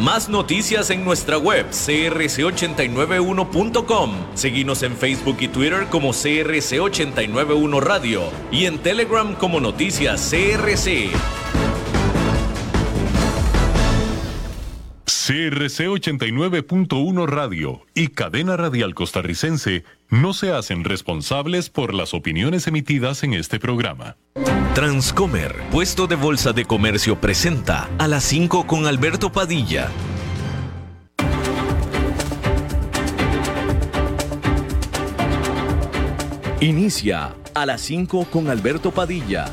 Más noticias en nuestra web crc891.com. Seguimos en Facebook y Twitter como CRC891 Radio y en Telegram como Noticias CRC. CRC 89.1 Radio y Cadena Radial Costarricense no se hacen responsables por las opiniones emitidas en este programa. Transcomer, puesto de bolsa de comercio, presenta a las 5 con Alberto Padilla. Inicia a las 5 con Alberto Padilla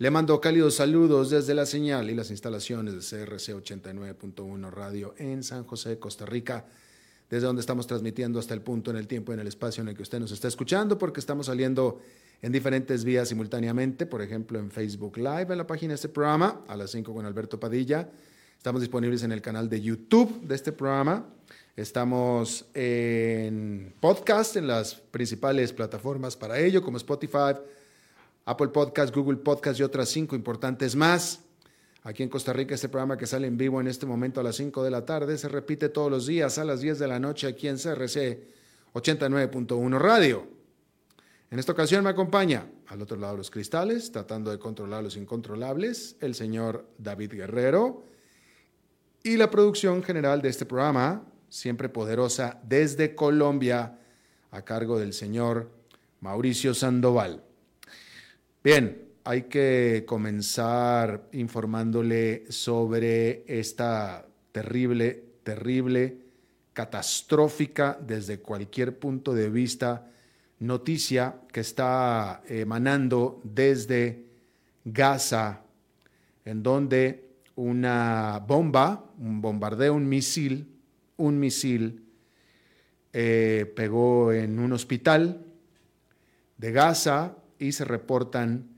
Le mando cálidos saludos desde la señal y las instalaciones de CRC 89.1 Radio en San José, Costa Rica, desde donde estamos transmitiendo hasta el punto en el tiempo y en el espacio en el que usted nos está escuchando, porque estamos saliendo en diferentes vías simultáneamente, por ejemplo en Facebook Live, en la página de este programa, a las 5 con Alberto Padilla. Estamos disponibles en el canal de YouTube de este programa. Estamos en podcast en las principales plataformas para ello, como Spotify, Apple Podcast, Google Podcast y otras cinco importantes más. Aquí en Costa Rica, este programa que sale en vivo en este momento a las 5 de la tarde se repite todos los días a las 10 de la noche aquí en CRC 89.1 Radio. En esta ocasión me acompaña al otro lado de los cristales, tratando de controlar los incontrolables, el señor David Guerrero y la producción general de este programa, siempre poderosa desde Colombia, a cargo del señor Mauricio Sandoval. Bien, hay que comenzar informándole sobre esta terrible, terrible, catastrófica desde cualquier punto de vista noticia que está emanando desde Gaza, en donde una bomba, un bombardeo, un misil, un misil eh, pegó en un hospital de Gaza y se reportan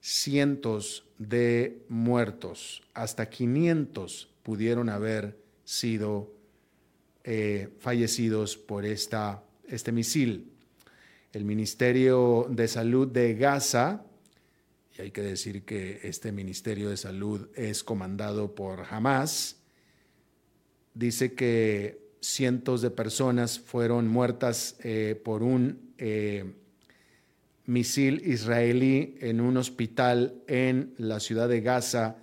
cientos de muertos, hasta 500 pudieron haber sido eh, fallecidos por esta, este misil. El Ministerio de Salud de Gaza, y hay que decir que este Ministerio de Salud es comandado por Hamas, dice que cientos de personas fueron muertas eh, por un eh, misil israelí en un hospital en la ciudad de Gaza,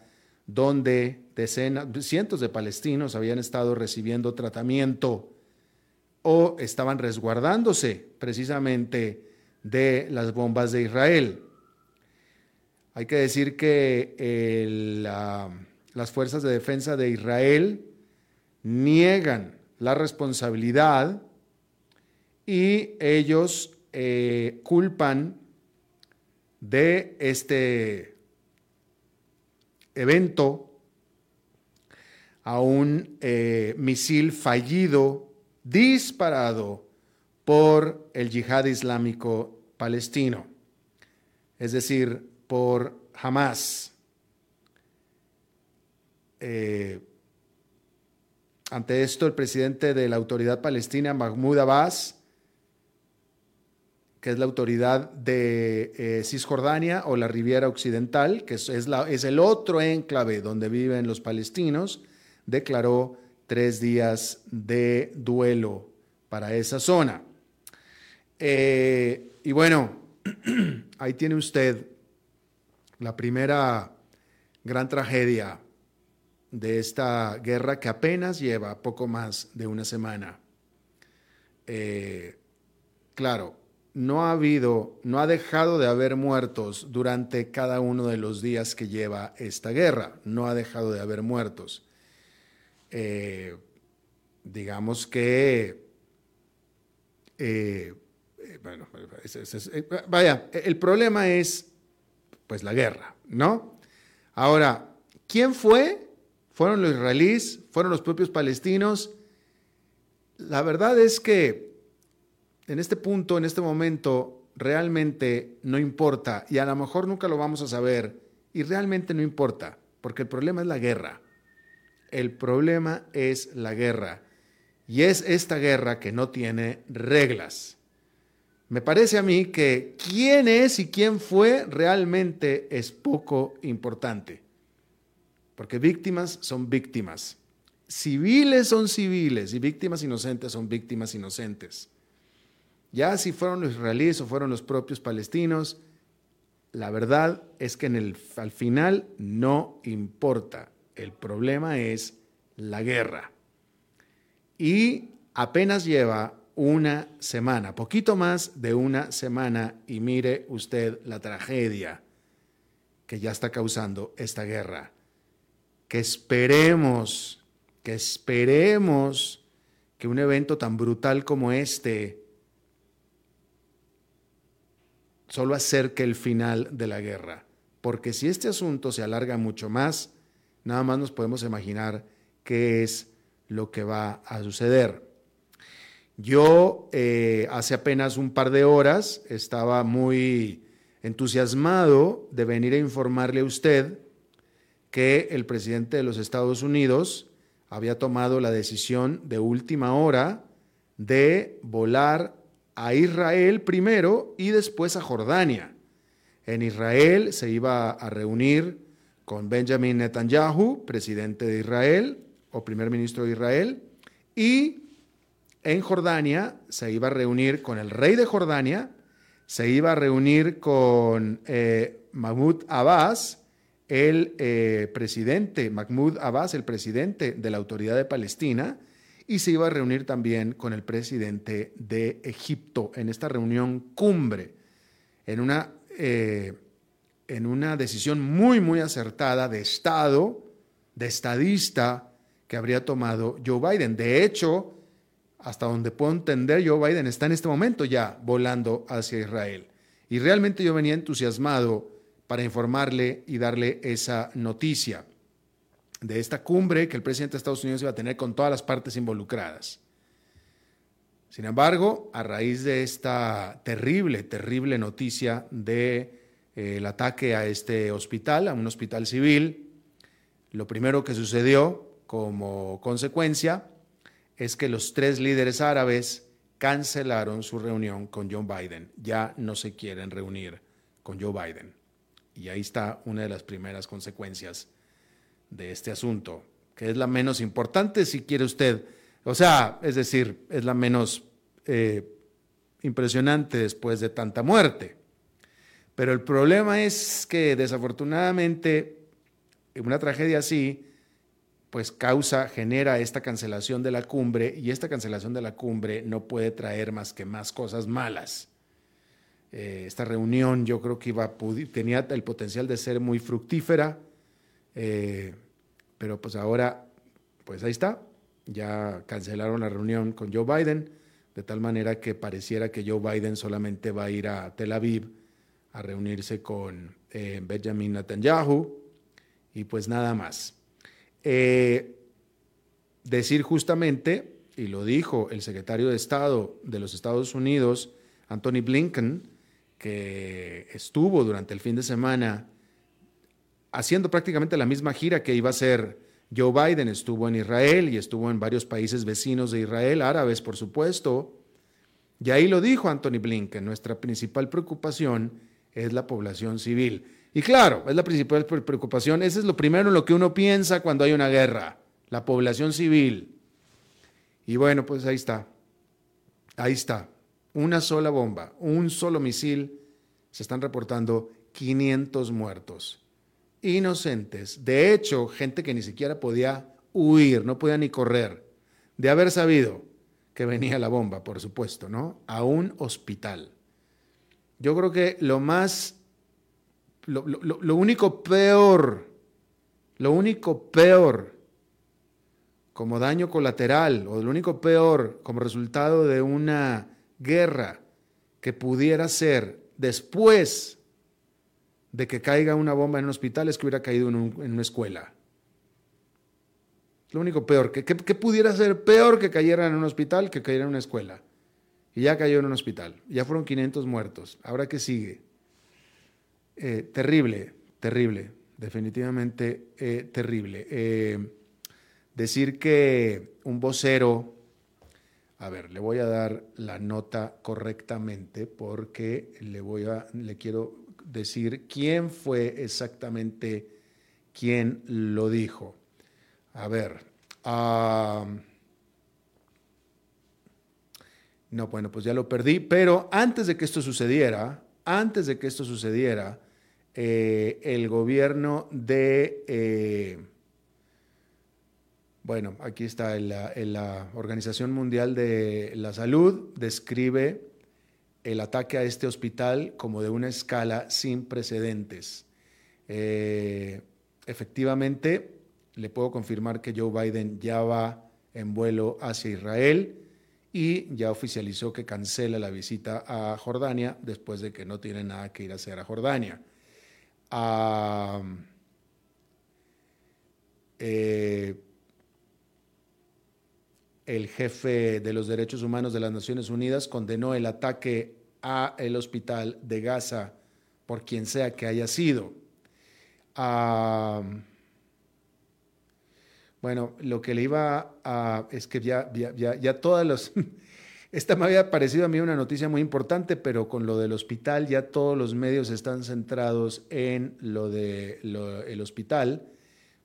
donde decenas, cientos de palestinos habían estado recibiendo tratamiento o estaban resguardándose precisamente de las bombas de Israel. Hay que decir que las fuerzas de defensa de Israel niegan la responsabilidad y ellos eh, culpan de este evento a un eh, misil fallido disparado por el yihad islámico palestino, es decir, por Hamas. Eh, ante esto, el presidente de la autoridad palestina, Mahmoud Abbas, que es la autoridad de eh, Cisjordania o la Riviera Occidental, que es, es, el otro enclave donde viven los palestinos, declaró tres días de duelo para esa zona. Eh, y bueno, ahí tiene usted la primera gran tragedia de esta guerra que apenas lleva poco más de una semana. Eh, claro, no ha habido, no ha dejado de haber muertos durante cada uno de los días que lleva esta guerra. No ha dejado de haber muertos. Eh, digamos que, eh, eh, bueno, vaya, el problema es, pues, la guerra, ¿no? Ahora, ¿quién fue? fueron los israelíes, fueron los propios palestinos. La verdad es que en este punto, en este momento, realmente no importa y a lo mejor nunca lo vamos a saber y realmente no importa, porque el problema es la guerra. El problema es la guerra y es esta guerra que no tiene reglas. Me parece a mí que quién es y quién fue realmente es poco importante, porque víctimas son víctimas, civiles son civiles y víctimas inocentes son víctimas inocentes. Ya si fueron los israelíes o fueron los propios palestinos, la verdad es que en el, al final no importa. El problema es la guerra. Y apenas lleva una semana, poquito más de una semana, y mire usted la tragedia que ya está causando esta guerra. Que esperemos, que esperemos que un evento tan brutal como este solo acerque el final de la guerra. Porque si este asunto se alarga mucho más, nada más nos podemos imaginar qué es lo que va a suceder. Yo eh, hace apenas un par de horas estaba muy entusiasmado de venir a informarle a usted que el presidente de los Estados Unidos había tomado la decisión de última hora de volar a Israel primero y después a Jordania. En Israel se iba a reunir con Benjamin Netanyahu, presidente de Israel o primer ministro de Israel, y en Jordania se iba a reunir con el rey de Jordania, se iba a reunir con eh, Abbas, el eh, presidente, Mahmoud Abbas, el presidente de la Autoridad de Palestina, y se iba a reunir también con el presidente de Egipto en esta reunión cumbre, en una, eh, en una decisión muy, muy acertada de Estado, de estadista que habría tomado Joe Biden. De hecho, hasta donde puedo entender, Joe Biden está en este momento ya volando hacia Israel. Y realmente yo venía entusiasmado para informarle y darle esa noticia de esta cumbre que el presidente de Estados Unidos iba a tener con todas las partes involucradas. Sin embargo, a raíz de esta terrible, terrible noticia de, eh, ataque a este hospital, a un hospital civil, lo primero que sucedió como consecuencia es que los tres líderes árabes cancelaron su reunión con Joe Biden. Ya no se quieren reunir con Joe Biden. Y ahí está una de las primeras consecuencias de este asunto, que es la menos importante si quiere usted. O sea, es decir, es la menos eh, impresionante después de tanta muerte. Pero el problema es que desafortunadamente una tragedia así, pues causa, genera esta cancelación de la cumbre y esta cancelación de la cumbre no puede traer más que más cosas malas. Eh, esta reunión yo creo que iba, tenía el potencial de ser muy fructífera, eh, pero pues ahora, pues ahí está, ya cancelaron la reunión con Joe Biden, de tal manera que pareciera que Joe Biden solamente va a ir a Tel Aviv a reunirse con eh, Benjamin Netanyahu y pues nada más. Eh, decir justamente, y lo dijo el secretario de Estado de los Estados Unidos, Anthony Blinken, que estuvo durante el fin de semana haciendo prácticamente la misma gira que iba a hacer Joe Biden. Estuvo en Israel y estuvo en varios países vecinos de Israel, árabes, por supuesto. Y ahí lo dijo Anthony Blinken, nuestra principal preocupación es la población civil. Y claro, es la principal preocupación, ese es lo primero en lo que uno piensa cuando hay una guerra, la población civil. Y bueno, pues ahí está, ahí está, una sola bomba, un solo misil, se están reportando 500 muertos inocentes. De hecho, gente que ni siquiera podía huir, no podía ni correr, de haber sabido que venía la bomba, por supuesto, ¿no? A un hospital. Yo creo que lo más, lo, único peor, lo único peor como daño colateral o lo único peor como resultado de una guerra que pudiera ser después de que caiga una bomba en un hospital es que hubiera caído en, una escuela. Lo único peor. ¿Qué, pudiera ser peor que cayera en un hospital que cayera en una escuela? Y ya cayó en un hospital. Ya fueron 500 muertos. ¿Ahora qué sigue? Eh, terrible, terrible. Definitivamente eh, terrible. Eh, decir que un vocero, a ver, le voy a dar la nota correctamente porque le voy a, le quiero decir quién fue exactamente quien lo dijo. A ver. no, bueno, pues ya lo perdí, pero antes de que esto sucediera, antes de que esto sucediera, eh, el gobierno de... Eh, bueno, aquí está, la, Organización Mundial de la Salud describe el ataque a este hospital como de una escala sin precedentes. Eh, efectivamente, le puedo confirmar que Joe Biden ya va en vuelo hacia Israel y ya oficializó que cancela la visita a Jordania después de que no tiene nada que ir a hacer a Jordania. Eh, el jefe de los derechos humanos de las Naciones Unidas condenó el ataque a el hospital de Gaza por quien sea que haya sido. Bueno, lo que le iba a... es que ya, ya, ya, todas los... Esta me había parecido a mí una noticia muy importante, pero con lo del hospital ya todos los medios están centrados en lo del hospital,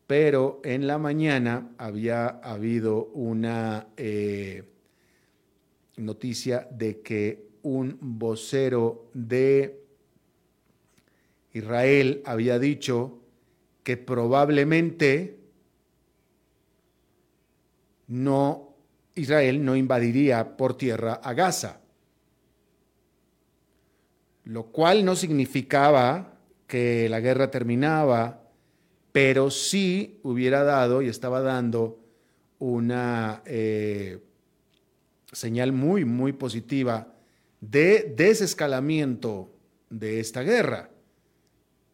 pero en la mañana había habido una eh, noticia de que un vocero de Israel había dicho que probablemente no, Israel no invadiría por tierra a Gaza, lo cual no significaba que la guerra terminaba, pero sí hubiera dado y estaba dando una eh, señal muy, muy positiva de desescalamiento de esta guerra.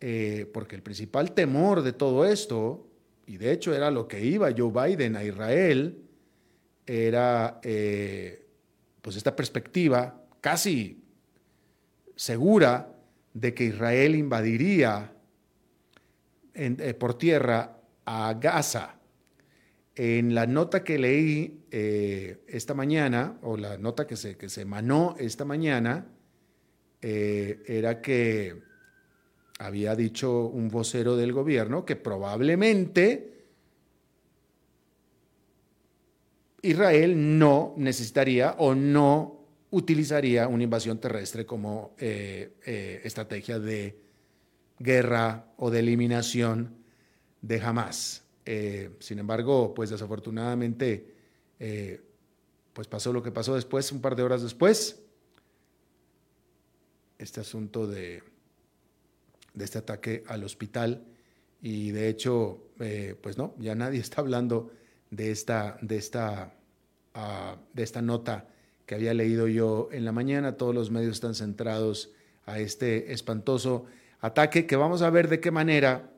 Eh, porque el principal temor de todo esto, y de hecho era lo que iba Joe Biden a Israel, era eh, pues esta perspectiva casi segura de que Israel invadiría eh, por tierra a Gaza. En la nota que leí eh, esta mañana, o la nota que se, que se emanó esta mañana, era que había dicho un vocero del gobierno que probablemente Israel no necesitaría o no utilizaría una invasión terrestre como eh, eh, estrategia de guerra o de eliminación de Hamas. Eh, sin embargo, pues desafortunadamente, pues pasó lo que pasó después, un par de horas después, este asunto de, de este ataque al hospital y de hecho, pues no, ya nadie está hablando de esta, de esta, ah, de esta nota que había leído yo en la mañana. Todos los medios están centrados a este espantoso ataque que vamos a ver de qué manera,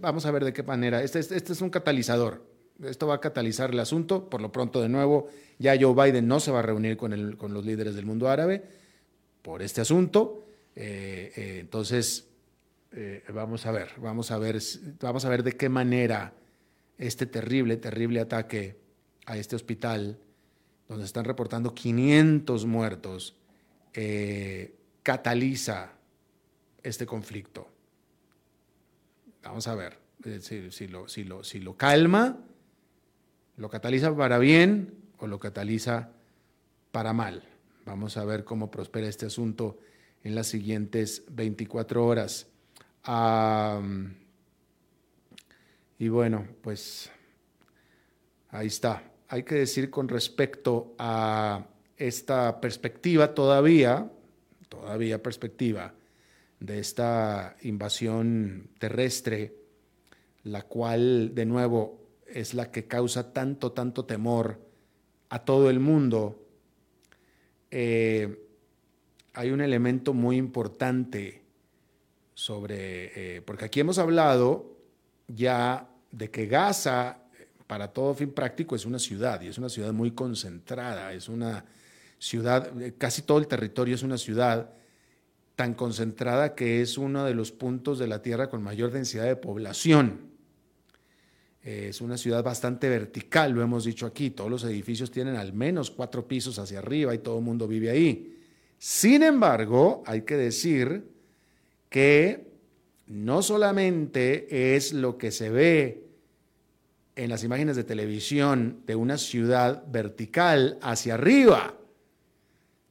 vamos a ver de qué manera, este, este, es un catalizador. Esto va a catalizar el asunto. Por lo pronto, de nuevo, ya Joe Biden no se va a reunir con, el, con los líderes del mundo árabe por este asunto. Eh, eh, entonces, eh, vamos a ver, vamos a ver, vamos a ver de qué manera este terrible, terrible ataque a este hospital, donde están reportando 500 muertos, cataliza este conflicto. Vamos a ver eh, si, lo, calma, lo cataliza para bien o lo cataliza para mal. Vamos a ver cómo prospera este asunto en las siguientes 24 horas. Y bueno, pues ahí está. Hay que decir con respecto a esta perspectiva todavía, todavía perspectiva de esta invasión terrestre, la cual de nuevo es la que causa tanto, tanto temor a todo el mundo, eh, hay un elemento muy importante sobre, eh, porque aquí hemos hablado ya de que Gaza para todo fin práctico es una ciudad y es una ciudad muy concentrada, es una ciudad, eh, casi todo el territorio es una ciudad tan concentrada que es uno de los puntos de la Tierra con mayor densidad de población. Es una ciudad bastante vertical, lo hemos dicho aquí. Todos los edificios tienen al menos cuatro pisos hacia arriba y todo el mundo vive ahí. Sin embargo, hay que decir que no solamente es lo que se ve en las imágenes de televisión de una ciudad vertical hacia arriba.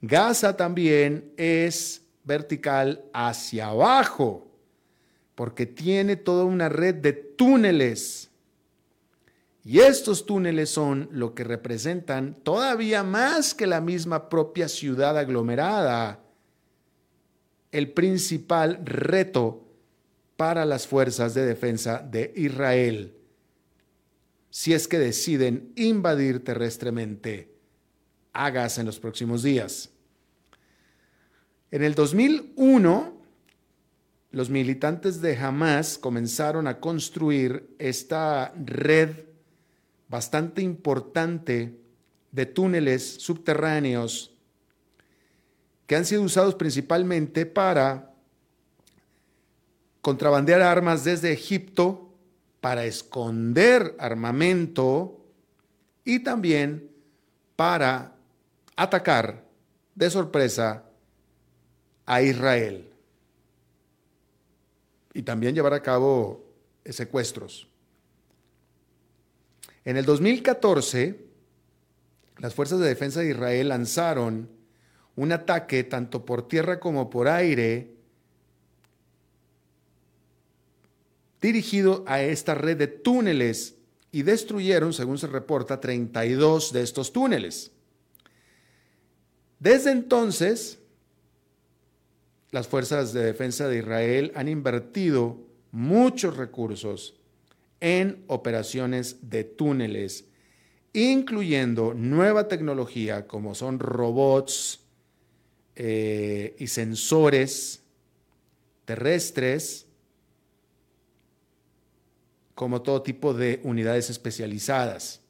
Gaza también es vertical hacia abajo, porque tiene toda una red de túneles. Y estos túneles son lo que representan todavía más que la misma propia ciudad aglomerada, el principal reto para las fuerzas de defensa de Israel si es que deciden invadir terrestremente a en los próximos días. En el 2001, los militantes de Hamas comenzaron a construir esta red bastante importante de túneles subterráneos que han sido usados principalmente para contrabandear armas desde Egipto para esconder armamento y también para atacar de sorpresa a Israel y también llevar a cabo secuestros. En el 2014, las fuerzas de defensa de Israel lanzaron un ataque tanto por tierra como por aire dirigido a esta red de túneles y destruyeron, según se reporta, 32 de estos túneles. Desde entonces, las fuerzas de defensa de Israel han invertido muchos recursos en operaciones de túneles, incluyendo nueva tecnología como son robots eh, y sensores terrestres como todo tipo de unidades especializadas.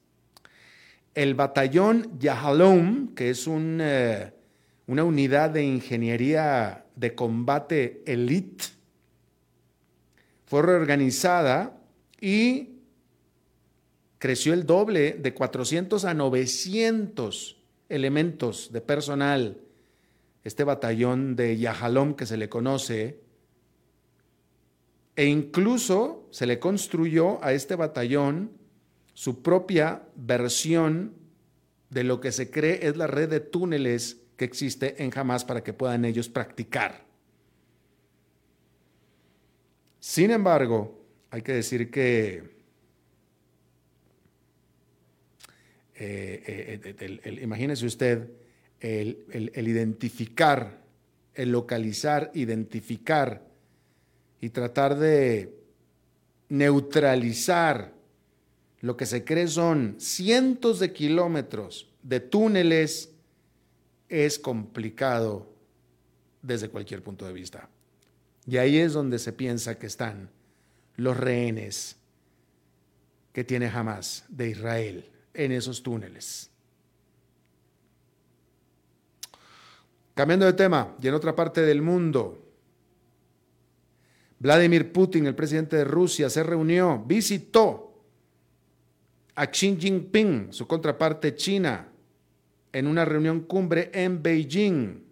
El batallón Yahalom, que es eh, una unidad de ingeniería de combate elite, fue reorganizada y creció el doble de 400 a 900 elementos de personal. Este batallón de Yahalom que se le conoce e incluso se le construyó a este batallón su propia versión de lo que se cree es la red de túneles que existe en Hamas para que puedan ellos practicar. Sin embargo, hay que decir que eh, eh, imagínese usted el identificar, el localizar, identificar y tratar de neutralizar lo que se cree son cientos de kilómetros de túneles es complicado desde cualquier punto de vista. Y ahí es donde se piensa que están los rehenes que tiene Hamas de Israel en esos túneles. Cambiando de tema, y en otra parte del mundo, Vladimir Putin, el presidente de Rusia, se reunió, visitó a Xi Jinping, su contraparte china, en una reunión cumbre en Beijing,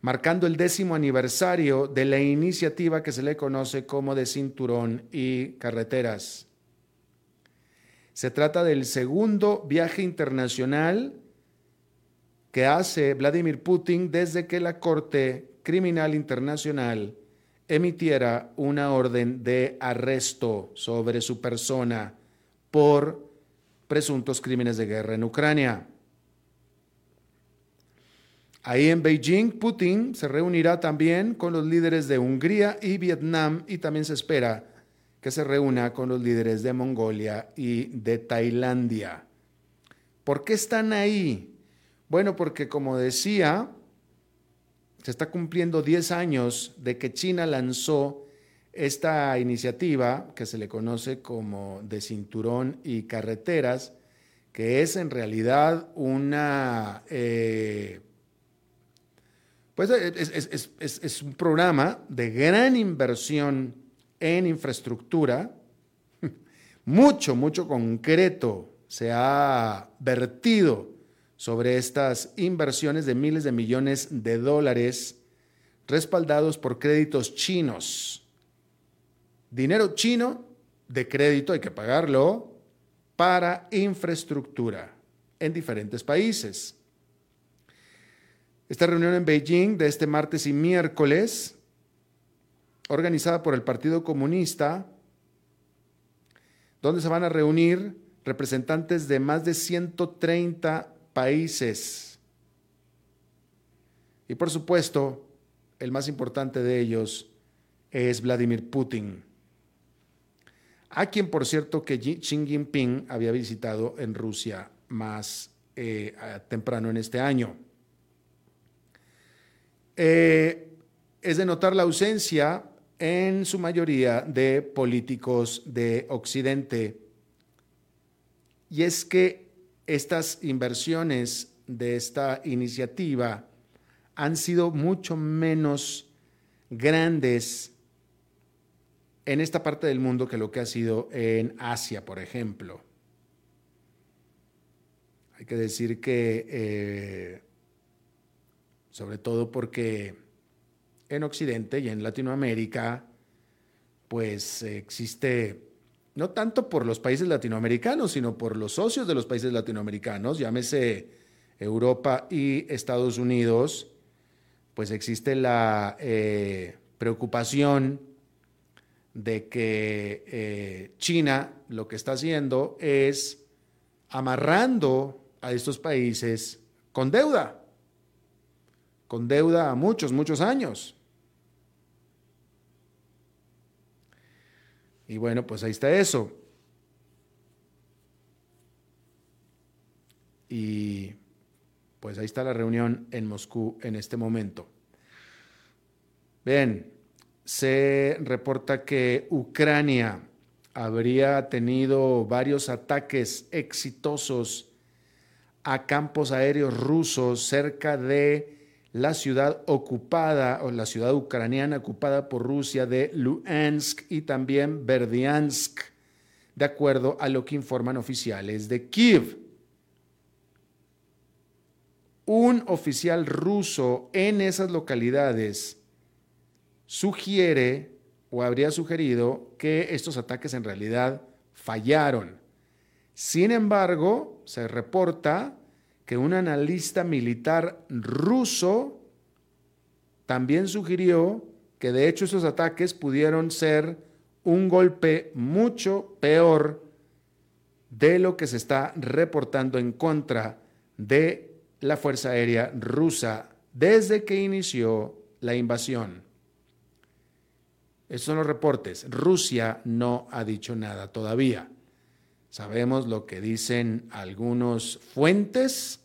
marcando el décimo aniversario de la iniciativa que se le conoce como de cinturón y carreteras. Se trata del segundo viaje internacional que hace Vladimir Putin desde que la Corte Criminal Internacional emitiera una orden de arresto sobre su persona por presuntos crímenes de guerra en Ucrania. Ahí en Beijing, Putin se reunirá también con los líderes de Hungría y Vietnam y también se espera que se reúna con los líderes de Mongolia y de Tailandia. ¿Por qué están ahí? Bueno, porque como decía, se está cumpliendo 10 años de que China lanzó esta iniciativa, que se le conoce como de cinturón y carreteras, que es en realidad una... Eh, pues es, un programa de gran inversión en infraestructura, mucho, mucho concreto se ha vertido sobre estas inversiones de miles de millones de dólares respaldados por créditos chinos. Dinero chino de crédito, hay que pagarlo, para infraestructura en diferentes países. Esta reunión en Beijing de este martes y miércoles, organizada por el Partido Comunista, donde se van a reunir representantes de más de 130 países. Y por supuesto, el más importante de ellos es Vladimir Putin, a quien por cierto que Xi Jinping había visitado en Rusia más eh, temprano en este año. Eh, es de notar la ausencia en su mayoría de políticos de Occidente. Y es que estas inversiones de esta iniciativa han sido mucho menos grandes en esta parte del mundo que lo que ha sido en Asia, por ejemplo. Hay que decir que eh, sobre todo porque en Occidente y en Latinoamérica, pues existe, no tanto por los países latinoamericanos, sino por los socios de los países latinoamericanos, llámese Europa y Estados Unidos, pues existe la eh, preocupación de que eh, China lo que está haciendo es amarrando a estos países con deuda con deuda a muchos, muchos años. Y bueno, pues ahí está eso. Y pues ahí está la reunión en Moscú en este momento. Bien, se reporta que Ucrania habría tenido varios ataques exitosos a campos aéreos rusos cerca de la ciudad ocupada o la ciudad ucraniana ocupada por Rusia de Luhansk y también Berdiansk, de acuerdo a lo que informan oficiales de Kiev. Un oficial ruso en esas localidades sugiere o habría sugerido que estos ataques en realidad fallaron. Sin embargo, se reporta que un analista militar ruso también sugirió que de hecho esos ataques pudieron ser un golpe mucho peor de lo que se está reportando en contra de la Fuerza Aérea rusa desde que inició la invasión. Esos son los reportes. Rusia no ha dicho nada todavía. Sabemos lo que dicen algunos fuentes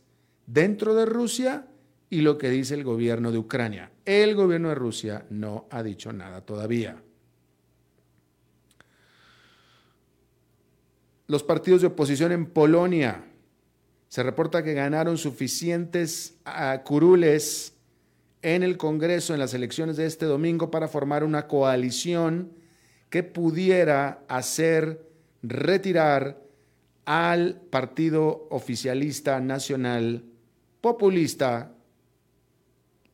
dentro de Rusia y lo que dice el gobierno de Ucrania. El gobierno de Rusia no ha dicho nada todavía. Los partidos de oposición en Polonia se reporta que ganaron suficientes ah, curules en el Congreso en las elecciones de este domingo para formar una coalición que pudiera hacer retirar al partido oficialista nacional populista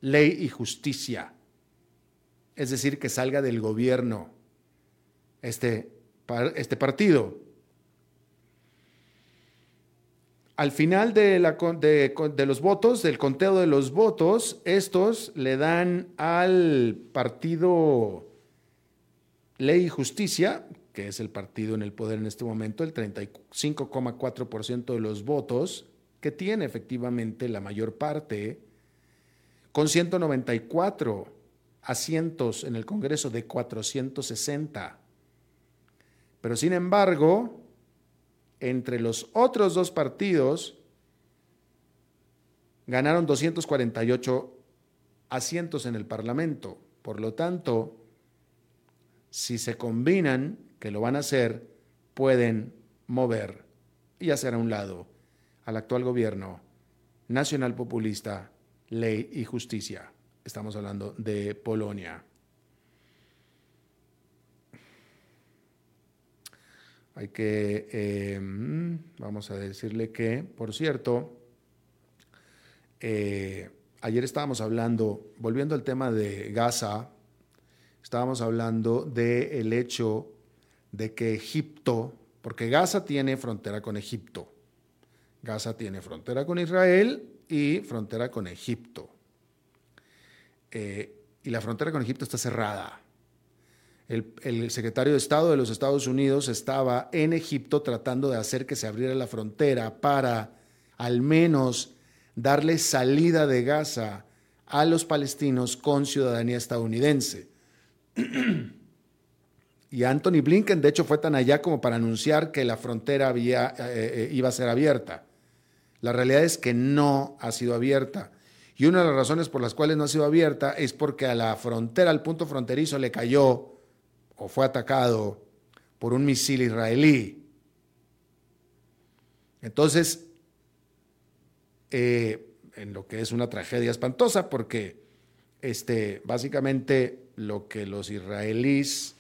Ley y Justicia. Es decir, que salga del gobierno este, este partido. Al final de, la, de, de los votos, del conteo de los votos, estos le dan al partido Ley y Justicia, que es el partido en el poder en este momento, el 35,4% de los votos, que tiene efectivamente la mayor parte, con 194 asientos en el Congreso de 460. Pero sin embargo, entre los otros dos partidos, ganaron 248 asientos en el Parlamento. Por lo tanto, si se combinan, que lo van a hacer, pueden mover y hacer a un lado al actual gobierno nacional populista, ley y justicia. Estamos hablando de Polonia. Hay que, eh, vamos a decirle que, por cierto, eh, ayer estábamos hablando, volviendo al tema de Gaza, estábamos hablando del hecho de que Egipto, porque Gaza tiene frontera con Egipto, Gaza tiene frontera con Israel y frontera con Egipto. Eh, y la frontera con Egipto está cerrada. El, secretario de Estado de los Estados Unidos estaba en Egipto tratando de hacer que se abriera la frontera para al menos darle salida de Gaza a los palestinos con ciudadanía estadounidense. Y Anthony Blinken, de hecho, fue tan allá como para anunciar que la frontera eh, eh, iba a ser abierta. La realidad es que no ha sido abierta. Y una de las razones por las cuales no ha sido abierta es porque a la frontera, al punto fronterizo, le cayó o fue atacado por un misil israelí. Entonces, eh, en lo que es una tragedia espantosa, porque este, básicamente lo que los israelíes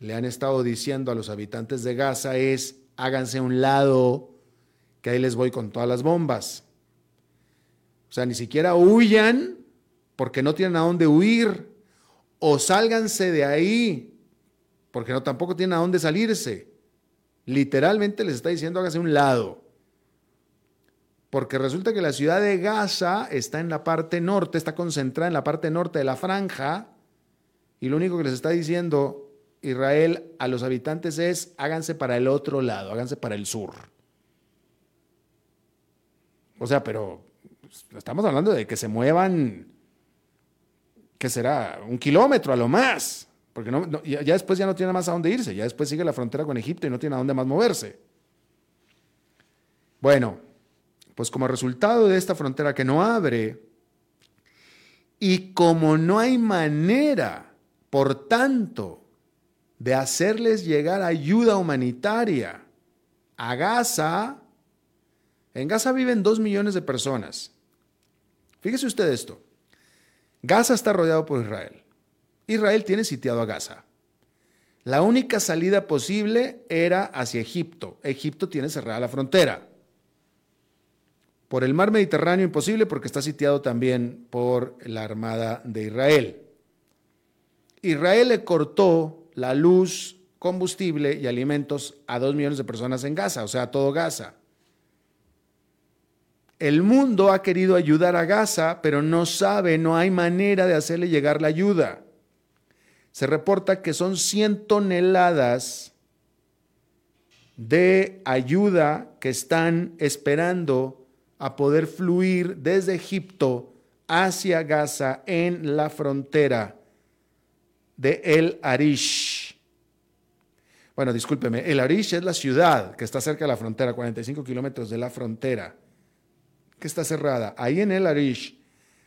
le han estado diciendo a los habitantes de Gaza es háganse un lado, que ahí les voy con todas las bombas. O sea, ni siquiera huyan porque no tienen a dónde huir, o sálganse de ahí porque no tampoco tienen a dónde salirse. Literalmente les está diciendo háganse un lado. Porque resulta que la ciudad de Gaza está en la parte norte, está concentrada en la parte norte de la franja, y lo único que les está diciendo Israel a los habitantes es háganse para el otro lado, háganse para el sur. O sea, pero estamos hablando de que se muevan, ¿qué será? Un kilómetro a lo más. Porque ya, ya, después ya no tiene más a dónde irse, ya después sigue la frontera con Egipto y no tiene a dónde más moverse. Bueno, pues como resultado de esta frontera que no abre, y como no hay manera, por tanto, de hacerles llegar ayuda humanitaria a Gaza, en Gaza viven dos millones de personas. Fíjese usted esto. Gaza está rodeado por Israel. Israel tiene sitiado a Gaza. La única salida posible era hacia Egipto. Egipto tiene cerrada la frontera. Por el mar Mediterráneo imposible porque está sitiado también por la Armada de Israel. Israel le cortó la luz, combustible y alimentos a dos millones de personas en Gaza, o sea, a todo Gaza. El mundo ha querido ayudar a Gaza, pero no sabe, no hay manera de hacerle llegar la ayuda. Se reporta que son 100 toneladas de ayuda que están esperando a poder fluir desde Egipto hacia Gaza en la frontera de El Arish. Bueno, discúlpeme, El Arish es la ciudad que está cerca de la frontera, 45 kilómetros de la frontera, que está cerrada. Ahí en El Arish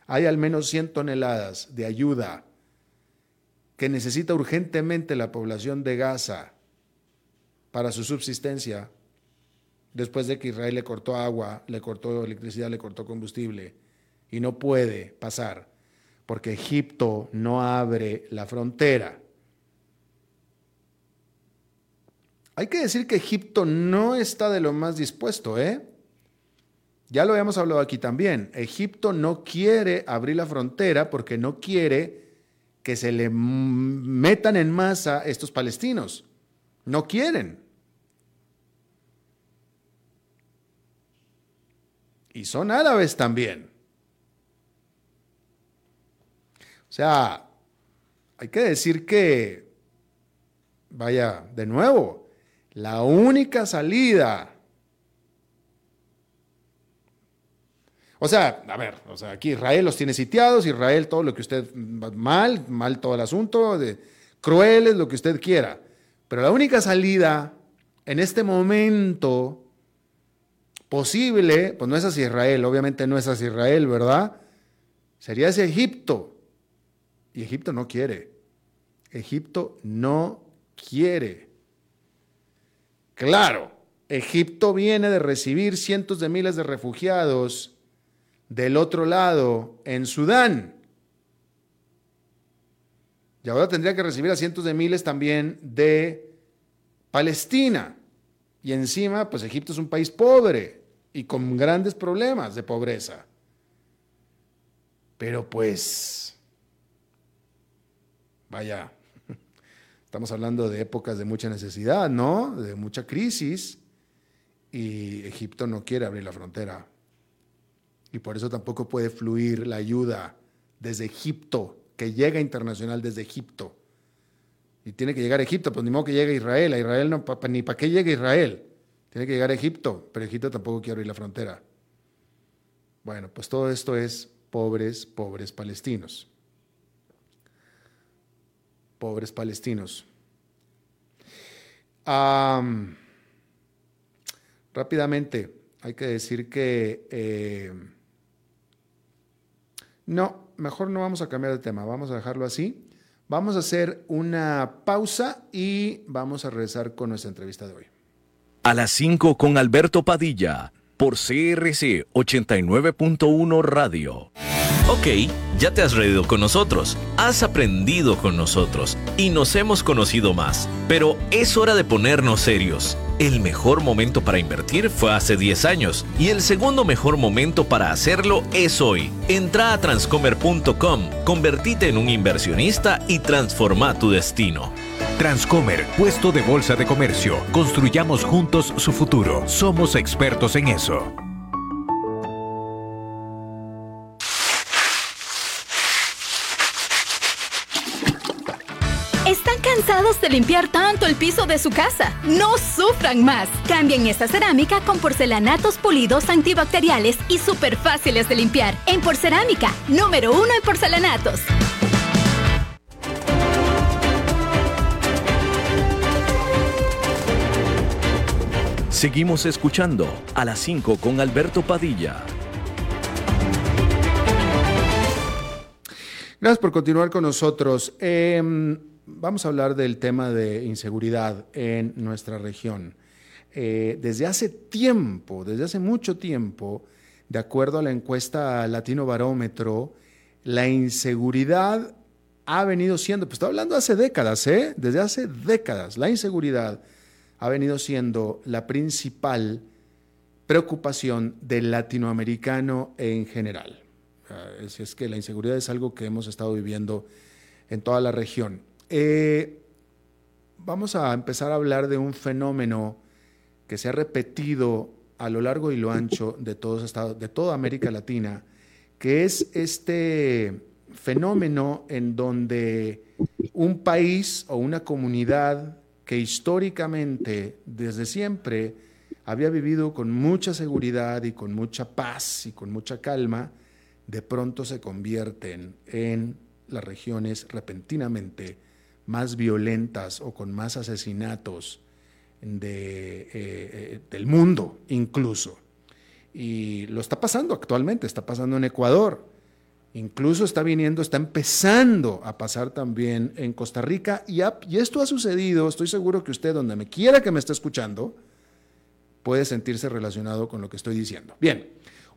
hay al menos 100 toneladas de ayuda que necesita urgentemente la población de Gaza para su subsistencia después de que Israel le cortó agua, le cortó electricidad, le cortó combustible, y no puede pasar, porque Egipto no abre la frontera. Hay que decir que Egipto no está de lo más dispuesto, ¿eh? Ya lo habíamos hablado aquí también. Egipto no quiere abrir la frontera porque no quiere que se le metan en masa estos palestinos. No quieren. y son árabes también. O sea, hay que decir que, vaya, de nuevo, la única salida. O sea, a ver, o sea, aquí Israel los tiene sitiados, Israel todo lo que usted mal, mal todo el asunto, de crueles, lo que usted quiera. Pero la única salida en este momento posible, pues no es hacia Israel, obviamente no es hacia Israel, ¿verdad? Sería hacia Egipto. Y Egipto no quiere. Egipto no quiere. Claro, Egipto viene de recibir cientos de miles de refugiados del otro lado, en Sudán. Y ahora tendría que recibir a cientos de miles también de Palestina. Y encima, pues Egipto es un país pobre y con grandes problemas de pobreza. Pero pues, vaya, estamos hablando de épocas de mucha necesidad, ¿no? De mucha crisis. Y Egipto no quiere abrir la frontera. Y por eso tampoco puede fluir la ayuda desde Egipto, que llega internacional desde Egipto. Y tiene que llegar a Egipto, pues ni modo que llegue a Israel. A Israel no, ni para qué llegue Israel. Tiene que llegar a Egipto, pero Egipto tampoco quiere abrir la frontera. Bueno, pues todo esto es pobres, pobres palestinos. Pobres palestinos. rápidamente, hay que decir que eh, no, mejor no vamos a cambiar de tema, vamos a dejarlo así. Vamos a hacer una pausa y vamos a regresar con nuestra entrevista de hoy. A las 5 con Alberto Padilla, por CRC 89.1 Radio. Ok, ya te has reído con nosotros, has aprendido con nosotros y nos hemos conocido más, pero es hora de ponernos serios. El mejor momento para invertir fue hace 10 años y el segundo mejor momento para hacerlo es hoy. Entra a transcomer.com, convertite en un inversionista y transforma tu destino. Transcomer, puesto de bolsa de comercio. Construyamos juntos su futuro. Somos expertos en eso. Limpiar tanto el piso de su casa? No sufran más. Cambien esta cerámica con porcelanatos pulidos antibacteriales y súper fáciles de limpiar. En Porcerámica, número uno en porcelanatos. Seguimos escuchando a las 5 con Alberto Padilla. Gracias por continuar con nosotros. Eh, vamos a hablar del tema de inseguridad en nuestra región. Eh, desde hace tiempo, desde hace mucho tiempo, de acuerdo a la encuesta Latino Barómetro, la inseguridad ha venido siendo, pues estoy hablando hace décadas, ¿eh? desde hace décadas, la inseguridad ha venido siendo la principal preocupación del latinoamericano en general. Es, es que la inseguridad es algo que hemos estado viviendo en toda la región. Eh, vamos a empezar a hablar de un fenómeno que se ha repetido a lo largo y lo ancho de, todos de toda América Latina, que es este fenómeno en donde un país o una comunidad que históricamente, desde siempre, había vivido con mucha seguridad y con mucha paz y con mucha calma, de pronto se convierten en las regiones repentinamente más violentas o con más asesinatos eh, eh, del mundo incluso. Y lo está pasando actualmente, está pasando en Ecuador, incluso está viniendo, está empezando a pasar también en Costa Rica y, y esto ha sucedido, estoy seguro que usted donde me quiera que me esté escuchando, puede sentirse relacionado con lo que estoy diciendo. Bien,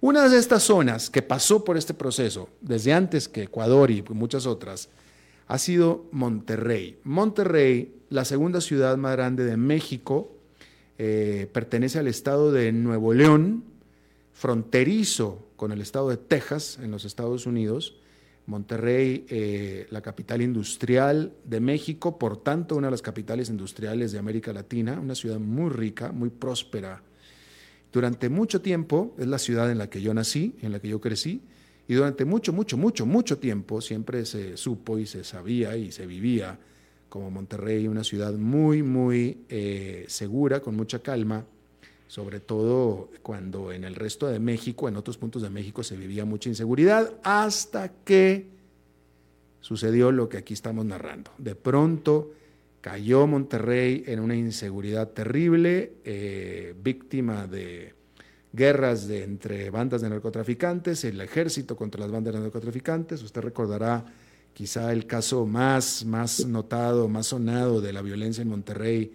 una de estas zonas que pasó por este proceso, desde antes que Ecuador y muchas otras, ha sido Monterrey. Monterrey, la segunda ciudad más grande de México, eh, pertenece al estado de Nuevo León, fronterizo con el estado de Texas en los Estados Unidos. Monterrey, eh, la capital industrial de México, por tanto una de las capitales industriales de América Latina, una ciudad muy rica, muy próspera. Durante mucho tiempo es la ciudad en la que yo nací, en la que yo crecí, y durante mucho, mucho, mucho, mucho tiempo siempre se supo y se sabía y se vivía como Monterrey, una ciudad muy, muy eh, segura, con mucha calma, sobre todo cuando en el resto de México, en otros puntos de México se vivía mucha inseguridad, hasta que sucedió lo que aquí estamos narrando. De pronto cayó Monterrey en una inseguridad terrible, eh, víctima de guerras entre bandas de narcotraficantes, el ejército contra las bandas de narcotraficantes. Usted recordará quizá el caso más, más notado, más sonado de la violencia en Monterrey,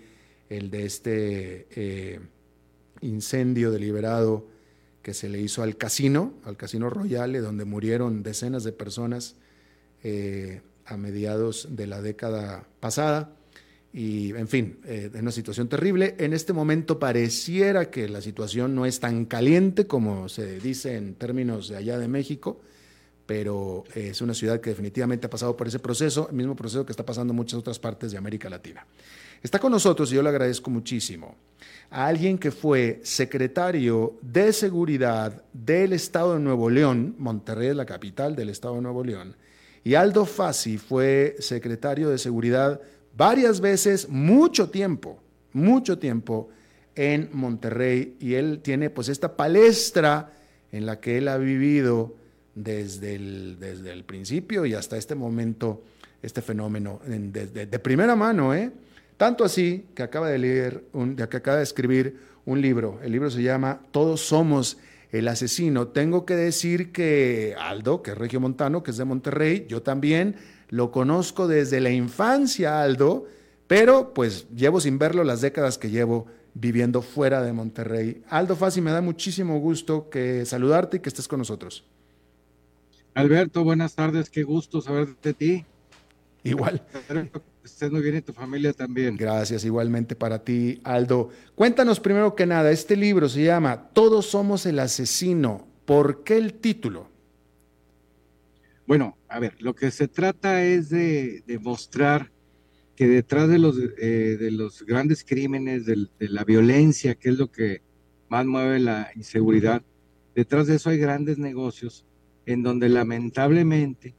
el de este eh, incendio deliberado que se le hizo al casino, al casino Royale, donde murieron decenas de personas eh, a mediados de la década pasada. Y, en fin, eh, es una situación terrible. En este momento pareciera que la situación no es tan caliente como se dice en términos de allá de México, pero es una ciudad que definitivamente ha pasado por ese proceso, el mismo proceso que está pasando en muchas otras partes de América Latina. Está con nosotros, y yo le agradezco muchísimo, a alguien que fue secretario de Seguridad del Estado de Nuevo León, Monterrey es la capital del Estado de Nuevo León, y Aldo Fassi fue secretario de Seguridad varias veces, mucho tiempo, mucho tiempo en Monterrey y él tiene pues esta palestra en la que él ha vivido desde el, desde el principio y hasta este momento, este fenómeno de, primera mano, ¿eh? Tanto así que acaba de leer, que acaba de escribir un libro. El libro se llama Todos somos el asesino. Tengo que decir que Aldo, que es regio montano, que es de Monterrey, yo también lo conozco desde la infancia, Aldo, pero pues llevo sin verlo las décadas que llevo viviendo fuera de Monterrey. Aldo Fassi, me da muchísimo gusto que saludarte y que estés con nosotros. Alberto, buenas tardes, qué gusto saber de ti. Igual. Estés muy bien y tu familia también. Gracias, igualmente para ti, Aldo. Cuéntanos primero que nada, este libro se llama Todos somos el asesino. ¿Por qué el título? Bueno, a ver, lo que se trata es de demostrar que detrás de los, eh, de los grandes crímenes, de, la violencia, que es lo que más mueve la inseguridad, detrás de eso hay grandes negocios en donde lamentablemente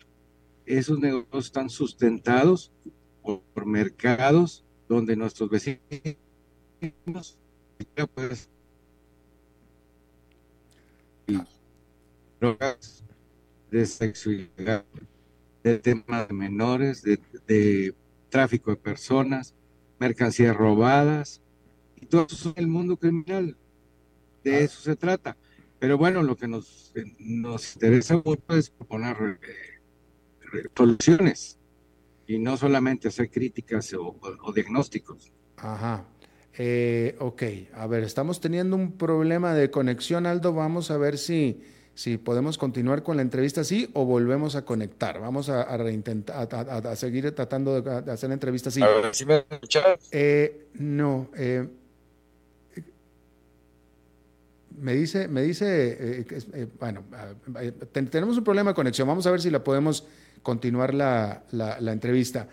esos negocios están sustentados por, mercados donde nuestros vecinos pues, drogas de sexo ilegal, de temas de menores, de, tráfico de personas, mercancías robadas, y todo eso es el mundo criminal. De ah. eso se trata. Pero bueno, lo que nos, nos interesa mucho es proponer eh, soluciones y no solamente hacer críticas o, diagnósticos. Ajá. Eh, ok, a ver, estamos teniendo un problema de conexión, Aldo. Vamos a ver si si podemos continuar con la entrevista así o volvemos a conectar. Vamos a, a, seguir tratando de, hacer la entrevista así. ¿sí me eh, no. Eh, me dice, me dice, eh, bueno, tenemos un problema de conexión. Vamos a ver si la podemos continuar la, la, entrevista.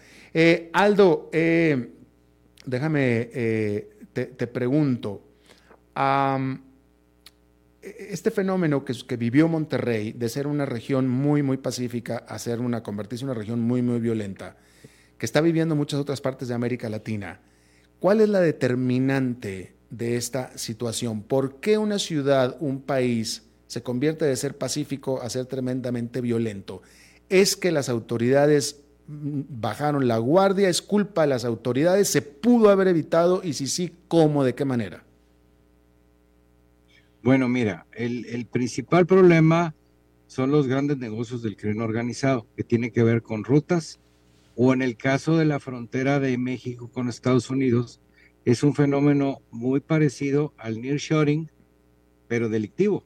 Aldo, déjame, te, te, pregunto este fenómeno que, vivió Monterrey de ser una región muy, muy pacífica a ser una, convertirse en una región muy, muy violenta, que está viviendo muchas otras partes de América Latina, ¿cuál es la determinante de esta situación? ¿Por qué una ciudad, un país, se convierte de ser pacífico a ser tremendamente violento? ¿Es que las autoridades mm, bajaron la guardia? ¿Es culpa de las autoridades? ¿Se pudo haber evitado? Y si sí, ¿cómo? ¿De qué manera? Bueno, mira, el, principal problema son los grandes negocios del crimen organizado, que tiene que ver con rutas, o en el caso de la frontera de México con Estados Unidos, es un fenómeno muy parecido al nearshoring, pero delictivo.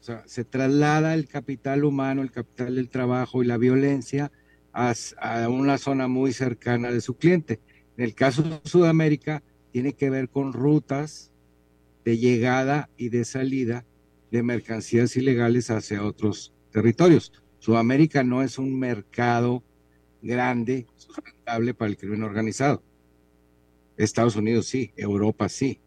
O sea, se traslada el capital humano, el capital del trabajo y la violencia a, a una zona muy cercana de su cliente. En el caso de Sudamérica, tiene que ver con rutas de llegada y de salida de mercancías ilegales hacia otros territorios. Sudamérica no es un mercado grande, sustentable para el crimen organizado. Estados Unidos sí, Europa sí.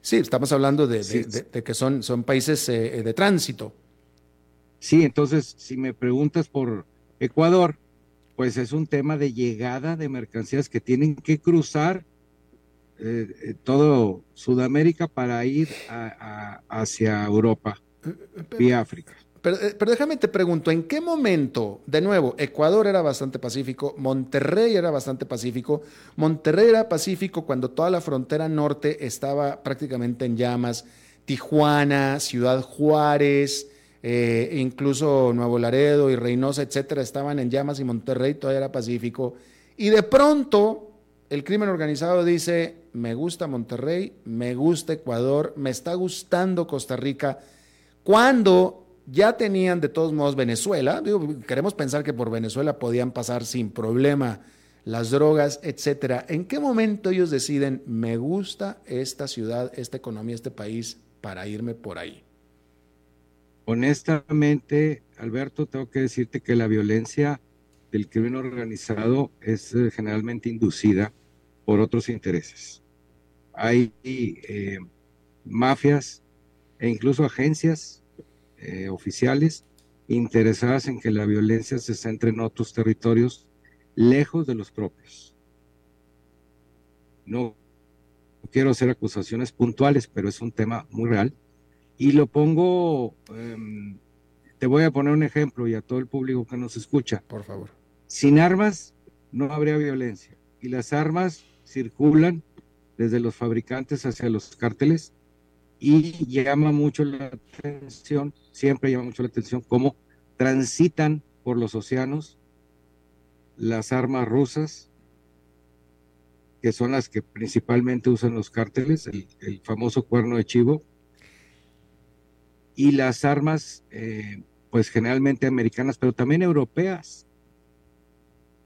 Sí, estamos hablando de, que son, son países eh, de tránsito. Sí, entonces, si me preguntas por Ecuador, pues es un tema de llegada de mercancías que tienen que cruzar eh, eh, todo Sudamérica para ir hacia Europa y África. Pero, eh, pero, déjame te pregunto, ¿en qué momento, de nuevo, Ecuador era bastante pacífico, Monterrey era bastante pacífico, Monterrey era pacífico cuando toda la frontera norte estaba prácticamente en llamas, Tijuana, Ciudad Juárez, eh, incluso Nuevo Laredo y Reynosa, etcétera, estaban en llamas y Monterrey todavía era pacífico. Y de pronto el crimen organizado dice, me gusta Monterrey, me gusta Ecuador, me está gustando Costa Rica, cuando ya tenían de todos modos Venezuela, queremos pensar que por Venezuela podían pasar sin problema las drogas, etcétera. ¿En qué momento ellos deciden, me gusta esta ciudad, esta economía, este país, para irme por ahí? Honestamente, Alberto, tengo que decirte que la violencia del crimen organizado es eh, generalmente inducida por otros intereses. Hay eh, mafias e incluso agencias eh, oficiales interesadas en que la violencia se centre en otros territorios lejos de los propios. No quiero hacer acusaciones puntuales, pero es un tema muy real. Y lo pongo, em, te voy a poner un ejemplo y a todo el público que nos escucha. Por favor. Sin armas no habría violencia. Y las armas circulan desde los fabricantes hacia los cárteles y llama mucho la atención, siempre llama mucho la atención cómo transitan por los océanos las armas rusas, que son las que principalmente usan los cárteles, el, famoso cuerno de chivo, y las armas, eh, pues generalmente americanas, pero también europeas.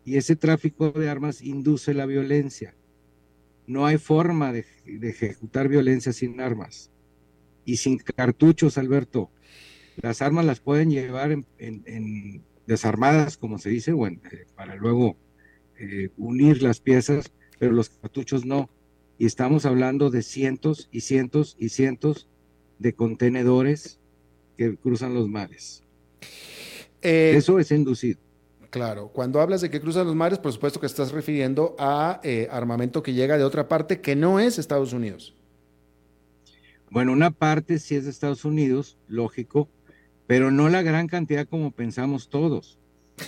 Y ese tráfico de armas induce la violencia. No hay forma de, ejecutar violencia sin armas y sin cartuchos, Alberto. Las armas las pueden llevar en, desarmadas, como se dice, bueno, eh, para luego eh, unir las piezas, pero los cartuchos no. Y estamos hablando de cientos y cientos y cientos de contenedores que cruzan los mares. Eh, Eso es inducido. Claro, cuando hablas de que cruzan los mares, por supuesto que estás refiriendo a eh, armamento que llega de otra parte que no es Estados Unidos. Bueno, una parte sí es de Estados Unidos, lógico, pero no la gran cantidad como pensamos todos.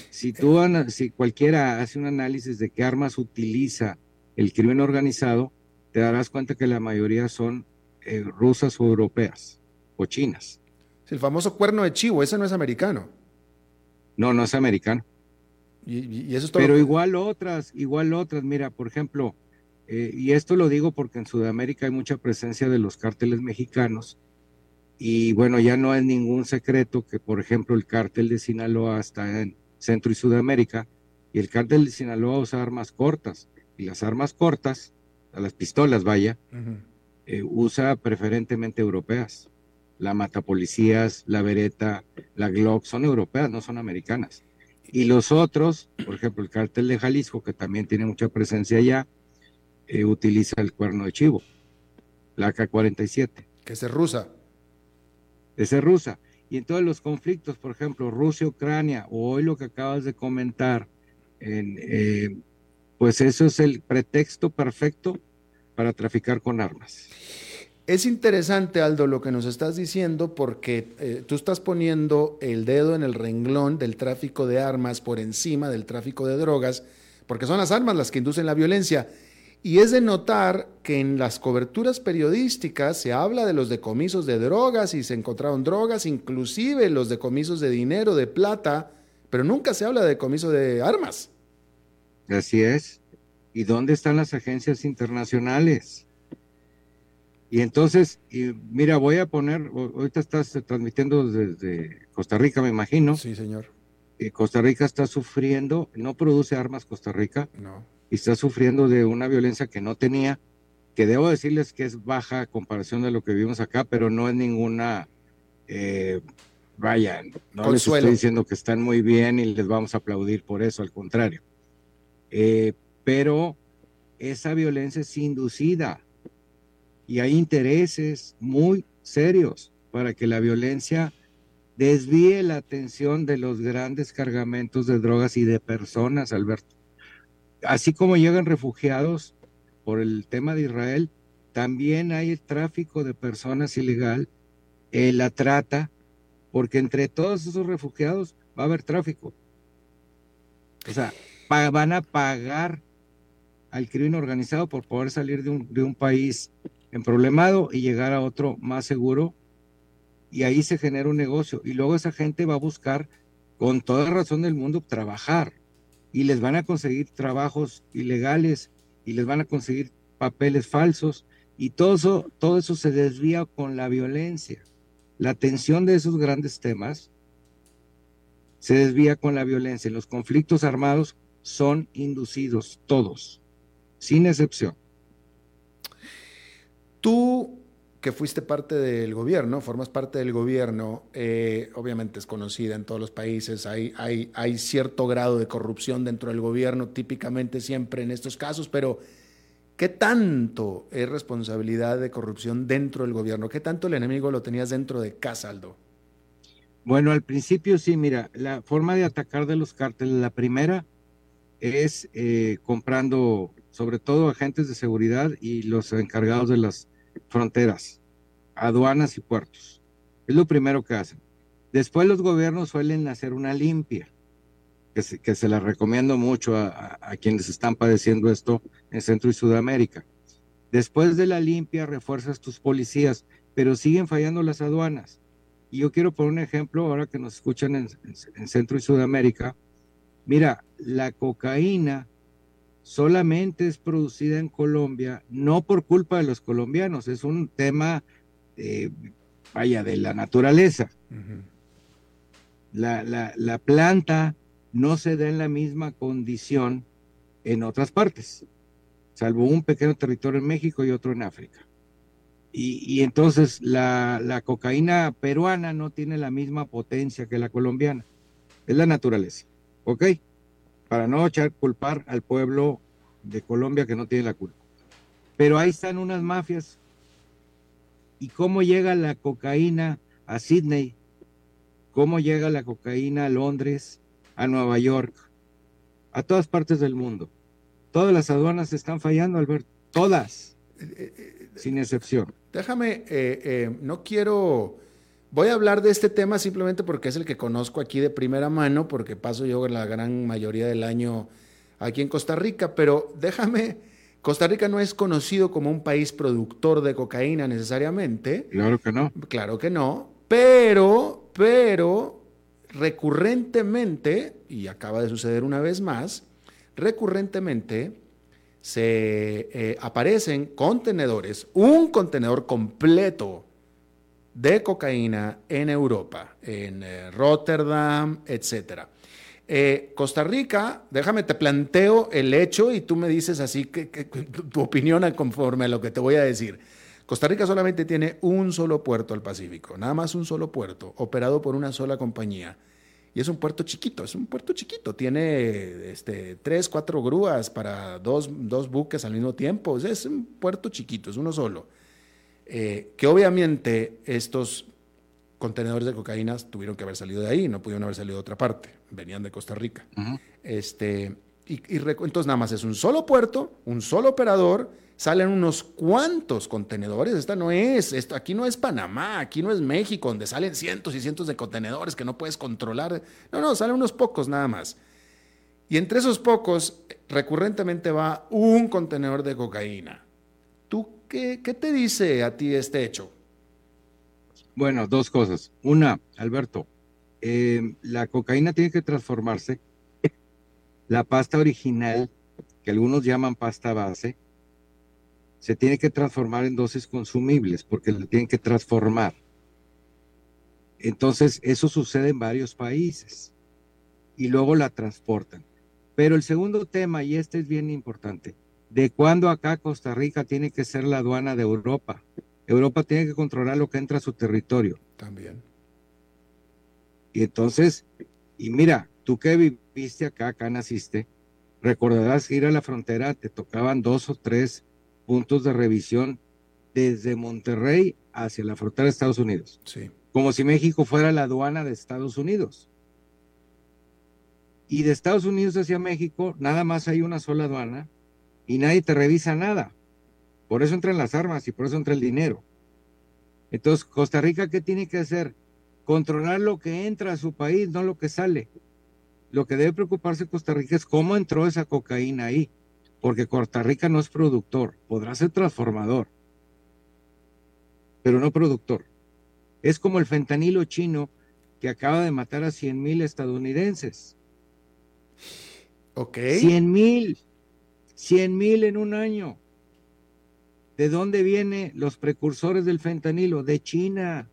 Si tú, si cualquiera hace un análisis de qué armas utiliza el crimen organizado, te darás cuenta que la mayoría son eh, rusas o europeas o chinas. El famoso cuerno de chivo, ese no es americano. No, no es americano. Y, eso Pero igual otras, igual otras. Mira, por ejemplo, eh, y esto lo digo porque en Sudamérica hay mucha presencia de los cárteles mexicanos. Y bueno, ya no es ningún secreto que, por ejemplo, el cártel de Sinaloa está en Centro y Sudamérica. Y el cártel de Sinaloa usa armas cortas. Y las armas cortas, a las pistolas, vaya, eh, usa preferentemente europeas. La matapolicías, la Beretta, la Glock son europeas, no son americanas. Y los otros, por ejemplo, el cártel de Jalisco, que también tiene mucha presencia allá, eh, utiliza el cuerno de chivo, la AK-47. Que es rusa. Ese es rusa. Y en todos los conflictos, por ejemplo, Rusia-Ucrania, o hoy lo que acabas de comentar, en, eh, pues eso es el pretexto perfecto para traficar con armas. Es interesante, Aldo, lo que nos estás diciendo porque eh, tú estás poniendo el dedo en el renglón del tráfico de armas por encima del tráfico de drogas, porque son las armas las que inducen la violencia. Y es de notar que en las coberturas periodísticas se habla de los decomisos de drogas y se encontraron drogas, inclusive los decomisos de dinero, de plata, pero nunca se habla de decomiso de armas. Así es. ¿Y dónde están las agencias internacionales? Y entonces, mira, voy a poner, ahorita estás transmitiendo desde Costa Rica, me imagino. Sí, señor. Y Costa Rica está sufriendo, no produce armas Costa Rica. No. Y está sufriendo de una violencia que no tenía, que debo decirles que es baja a comparación de lo que vivimos acá, pero no es ninguna, eh, vaya, no les estoy diciendo que están muy bien y les vamos a aplaudir por eso, al contrario. Eh, pero esa violencia es inducida y hay intereses muy serios para que la violencia desvíe la atención de los grandes cargamentos de drogas y de personas, Alberto. Así como llegan refugiados por el tema de Israel, también hay el tráfico de personas ilegal, eh, la trata, porque entre todos esos refugiados va a haber tráfico. O sea, van a pagar al crimen organizado por poder salir de un, de un país problemado y llegar a otro más seguro y ahí se genera un negocio. Y luego esa gente va a buscar, con toda razón del mundo, trabajar. Y les van a conseguir trabajos ilegales y les van a conseguir papeles falsos. Y todo eso, todo eso se desvía con la violencia. La atención de esos grandes temas se desvía con la violencia. Los conflictos armados son inducidos, todos, sin excepción. Tú que fuiste parte del gobierno, formas parte del gobierno, eh, obviamente es conocida en todos los países, hay, cierto grado de corrupción dentro del gobierno, típicamente siempre en estos casos, pero ¿qué tanto es responsabilidad de corrupción dentro del gobierno? ¿Qué tanto el enemigo lo tenías dentro de casa, Aldo? Bueno, al principio sí, mira, la forma de atacar de los cárteles, la primera es eh, comprando sobre todo agentes de seguridad y los encargados de las fronteras, aduanas y puertos. Es lo primero que hacen. Después los gobiernos suelen hacer una limpia, que se, que se la recomiendo mucho a, quienes están padeciendo esto en Centro y Sudamérica. Después de la limpia refuerzas tus policías, pero siguen fallando las aduanas. Y yo quiero poner un ejemplo ahora que nos escuchan en Centro y Sudamérica. Mira, la cocaína solamente es producida en Colombia, no por culpa de los colombianos, es un tema, eh, vaya, de la naturaleza. la, la, planta no se da en la misma condición en otras partes, salvo un pequeño territorio en México y otro en África. Y, y entonces la, la cocaína peruana no tiene la misma potencia que la colombiana. Es la naturaleza. ¿Ok? Para no echar culpar al pueblo de Colombia que no tiene la culpa. Pero ahí están unas mafias. ¿Y cómo llega la cocaína a Sydney? ¿Cómo llega la cocaína a Londres, a Nueva York, a todas partes del mundo? Todas las aduanas están fallando, Alberto. Todas. sin excepción. Déjame, eh, eh, no quiero Voy a hablar de este tema simplemente porque es el que conozco aquí de primera mano, porque paso yo la gran mayoría del año aquí en Costa Rica, pero déjame, Costa Rica no es conocido como un país productor de cocaína necesariamente. Claro que no. Claro que no, pero, pero recurrentemente, y acaba de suceder una vez más, recurrentemente se eh, aparecen contenedores, un contenedor completo de cocaína en Europa, en eh, Rotterdam, etc. Eh, Costa Rica, déjame, te planteo el hecho y tú me dices así que, tu opinión conforme a lo que te voy a decir. Costa Rica solamente tiene un solo puerto al Pacífico, nada más un solo puerto, operado por una sola compañía. Y es un puerto chiquito, es un puerto chiquito. Tiene este, tres, cuatro grúas para dos, dos buques al mismo tiempo. es un puerto chiquito, es uno solo. Eh, que obviamente estos contenedores de cocaína tuvieron que haber salido de ahí, no pudieron haber salido de otra parte, venían de Costa Rica. este, y, entonces nada más es un solo puerto, un solo operador, salen unos cuantos contenedores. Esta no es, esto, aquí no es Panamá, aquí no es México, donde salen cientos y cientos de contenedores que no puedes controlar. No, no, salen unos pocos nada más. Y entre esos pocos, recurrentemente va un contenedor de cocaína. ¿Qué, te dice a ti este hecho? Bueno, dos cosas. Una, Alberto, eh, la cocaína tiene que transformarse. La pasta original, que algunos llaman pasta base, se tiene que transformar en dosis consumibles porque la tienen que transformar. Entonces, eso sucede en varios países y luego la transportan. Pero el segundo tema, y este es bien importante, de cuándo acá Costa Rica tiene que ser la aduana de Europa. Europa tiene que controlar lo que entra a su territorio. También. Y entonces, y mira, tú que viviste acá, acá naciste, recordarás que ir a la frontera te tocaban dos o tres puntos de revisión desde Monterrey hacia la frontera de Estados Unidos. Sí. Como si México fuera la aduana de Estados Unidos. Y de Estados Unidos hacia México, nada más hay una sola aduana, y nadie te revisa nada. Por eso entran las armas y por eso entra el dinero. Entonces, Costa Rica, ¿qué tiene que hacer? Controlar lo que entra a su país, no lo que sale. Lo que debe preocuparse Costa Rica es cómo entró esa cocaína ahí, porque Costa Rica no es productor, podrá ser transformador, pero no productor. Es como el fentanilo chino que acaba de matar a 100 mil estadounidenses. Ok. 100 mil, 100 mil en un año. ¿De dónde vienen los precursores del fentanilo? De China.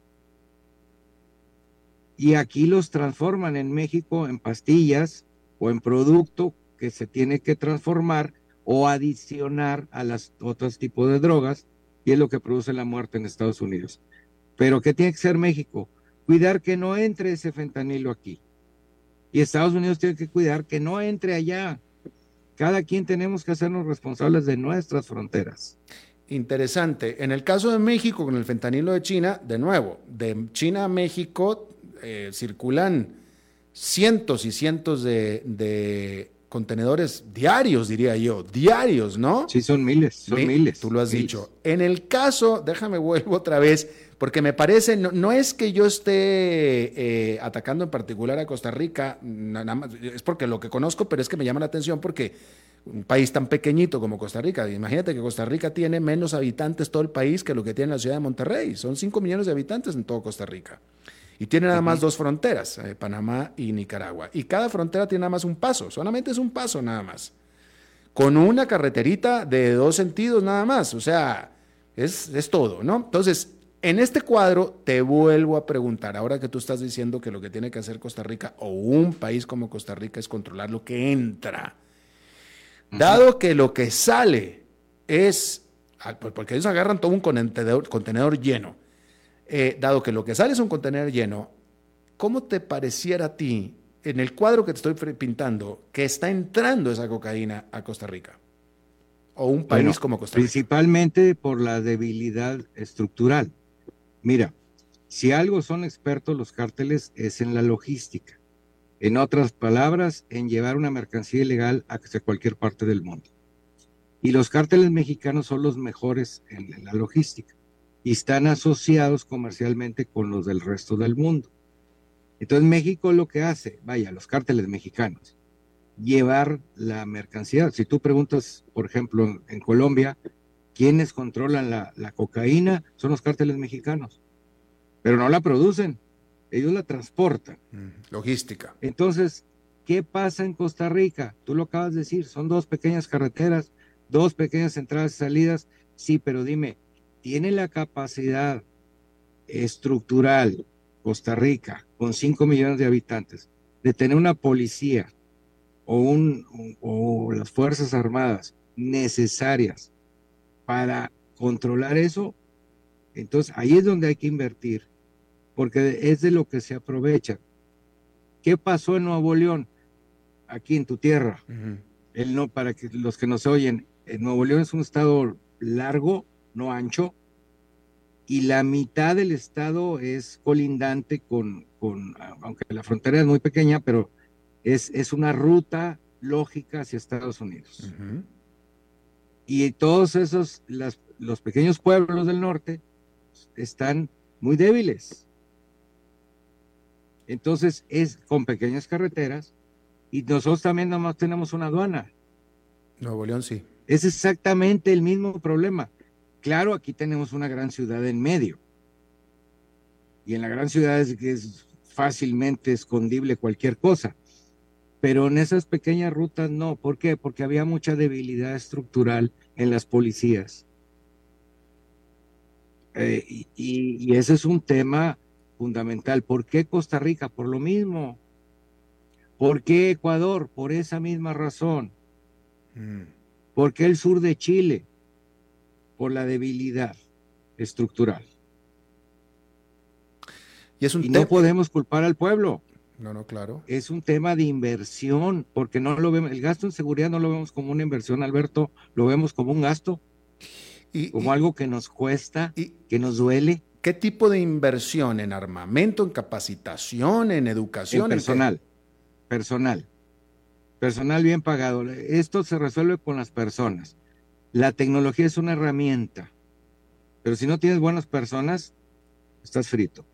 Y aquí los transforman en México en pastillas o en producto que se tiene que transformar o adicionar a los otros tipos de drogas y es lo que produce la muerte en Estados Unidos. Pero ¿qué tiene que ser México? Cuidar que no entre ese fentanilo aquí. Y Estados Unidos tiene que cuidar que no entre allá. Cada quien tenemos que hacernos responsables de nuestras fronteras. Interesante. En el caso de México, con el fentanilo de China, de nuevo, de China a México eh, circulan cientos y cientos de, contenedores diarios, diría yo, diarios, ¿no? Sí, son miles, son miles. Tú lo has miles. dicho. En el caso, déjame vuelvo otra vez, porque me parece, no, es que yo esté eh, atacando en particular a Costa Rica, nada más, es porque lo que conozco, pero es que me llama la atención porque un país tan pequeñito como Costa Rica. Imagínate que Costa Rica tiene menos habitantes todo el país que lo que tiene la ciudad de Monterrey. Son 5 millones de habitantes en todo Costa Rica. Y tiene nada más dos fronteras, eh, Panamá y Nicaragua. Y cada frontera tiene nada más un paso, solamente es un paso nada más. Con una carreterita de dos sentidos nada más. O sea, es, es todo, ¿no? Entonces, en este cuadro te vuelvo a preguntar, ahora que tú estás diciendo que lo que tiene que hacer Costa Rica o un país como Costa Rica es controlar lo que entra Dado que lo que sale es, ah, porque ellos agarran todo un contenedor, lleno, eh, dado que lo que sale es un contenedor lleno, ¿cómo te pareciera a ti, en el cuadro que te estoy pintando, que está entrando esa cocaína a Costa Rica? O un país como Costa Rica. Principalmente por la debilidad estructural. Mira, si algo son expertos los cárteles es en la logística. En otras palabras, en llevar una mercancía ilegal hacia cualquier parte del mundo. Y los cárteles mexicanos son los mejores en la logística y están asociados comercialmente con los del resto del mundo. Entonces México lo que hace, vaya, los cárteles mexicanos, llevar la mercancía. Si tú preguntas, por ejemplo, en, Colombia, ¿quiénes controlan la, la, cocaína? Son los cárteles mexicanos, pero no la producen, ellos la transportan. Logística. Entonces, ¿qué pasa en Costa Rica? Tú lo acabas de decir, son dos pequeñas carreteras, dos pequeñas entradas y salidas. Sí, pero dime, ¿tiene la capacidad estructural Costa Rica, con 5 millones de habitantes, de tener una policía o, un, o las Fuerzas Armadas necesarias para controlar eso? Entonces, ahí es donde hay que invertir porque es de lo que se aprovecha. ¿Qué pasó en Nuevo León? Aquí en tu tierra. El no, para que los que nos oyen, Nuevo León es un estado largo, no ancho, y la mitad del estado es colindante con, con aunque la frontera es muy pequeña, pero es, es una ruta lógica hacia Estados Unidos. Y todos esos, los pequeños pueblos del norte están muy débiles. Entonces es con pequeñas carreteras y nosotros también nada más tenemos una aduana. Nuevo León sí. Es exactamente el mismo problema. Claro, aquí tenemos una gran ciudad en medio. Y en la gran ciudad es, es fácilmente escondible cualquier cosa. Pero en esas pequeñas rutas no. ¿Por qué? Porque había mucha debilidad estructural en las policías. Eh, y, y, ese es un tema fundamental. ¿Por qué Costa Rica? Por lo mismo. ¿Por qué Ecuador? Por esa misma razón. Mm. ¿Por qué el sur de Chile? Por la debilidad estructural. Y, es un no podemos culpar al pueblo. No, no, claro. Es un tema de inversión, porque no lo vemos, el gasto en seguridad no lo vemos como una inversión, Alberto, lo vemos como un gasto, y, como algo que nos cuesta, y, que nos duele. ¿Qué tipo de inversión en armamento, en capacitación, en educación? En personal, personal, personal bien pagado. Esto se resuelve con las personas. La tecnología es una herramienta, pero si no tienes buenas personas, estás frito.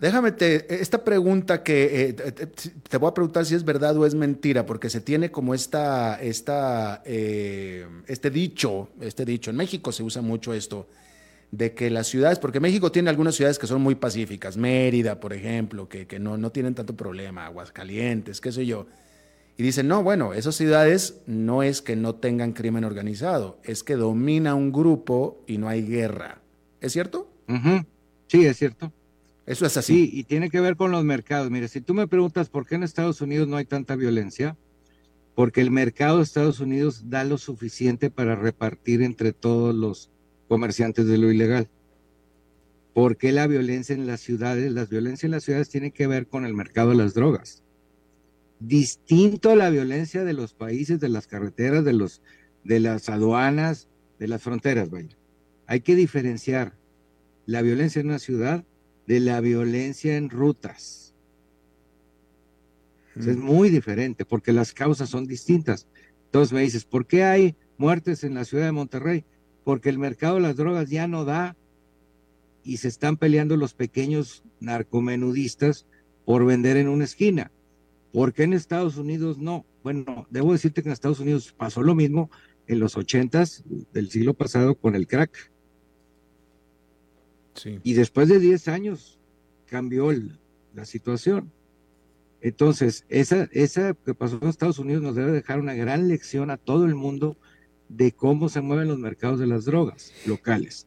Déjame te, esta pregunta que eh, te, voy a preguntar si es verdad o es mentira, porque se tiene como esta, esta, eh, este dicho, este dicho, en México se usa mucho esto, de que las ciudades, porque México tiene algunas ciudades que son muy pacíficas, Mérida, por ejemplo, que, que no, no tienen tanto problema, Aguascalientes, qué sé yo. Y dicen, no, bueno, esas ciudades no es que no tengan crimen organizado, es que domina un grupo y no hay guerra. ¿Es cierto? Sí, es cierto. Eso es así. Sí, y tiene que ver con los mercados. Mire, si tú me preguntas por qué en Estados Unidos no hay tanta violencia, porque el mercado de Estados Unidos da lo suficiente para repartir entre todos los comerciantes de lo ilegal. ¿Por qué la violencia en las ciudades? Las violencias en las ciudades tienen que ver con el mercado de las drogas. Distinto a la violencia de los países, de las carreteras, de, los, de las aduanas, de las fronteras, vaya. Hay que diferenciar la violencia en una ciudad de la violencia en rutas. Es muy diferente porque las causas son distintas. Entonces me dices, ¿por qué hay muertes en la ciudad de Monterrey? porque el mercado de las drogas ya no da y se están peleando los pequeños narcomenudistas por vender en una esquina. ¿Por qué en Estados Unidos no? Bueno, debo decirte que en Estados Unidos pasó lo mismo en los ochentas del siglo pasado con el crack. Sí. Y después de 10 años cambió la situación. Entonces, esa, esa que pasó en Estados Unidos nos debe dejar una gran lección a todo el mundo de cómo se mueven los mercados de las drogas locales.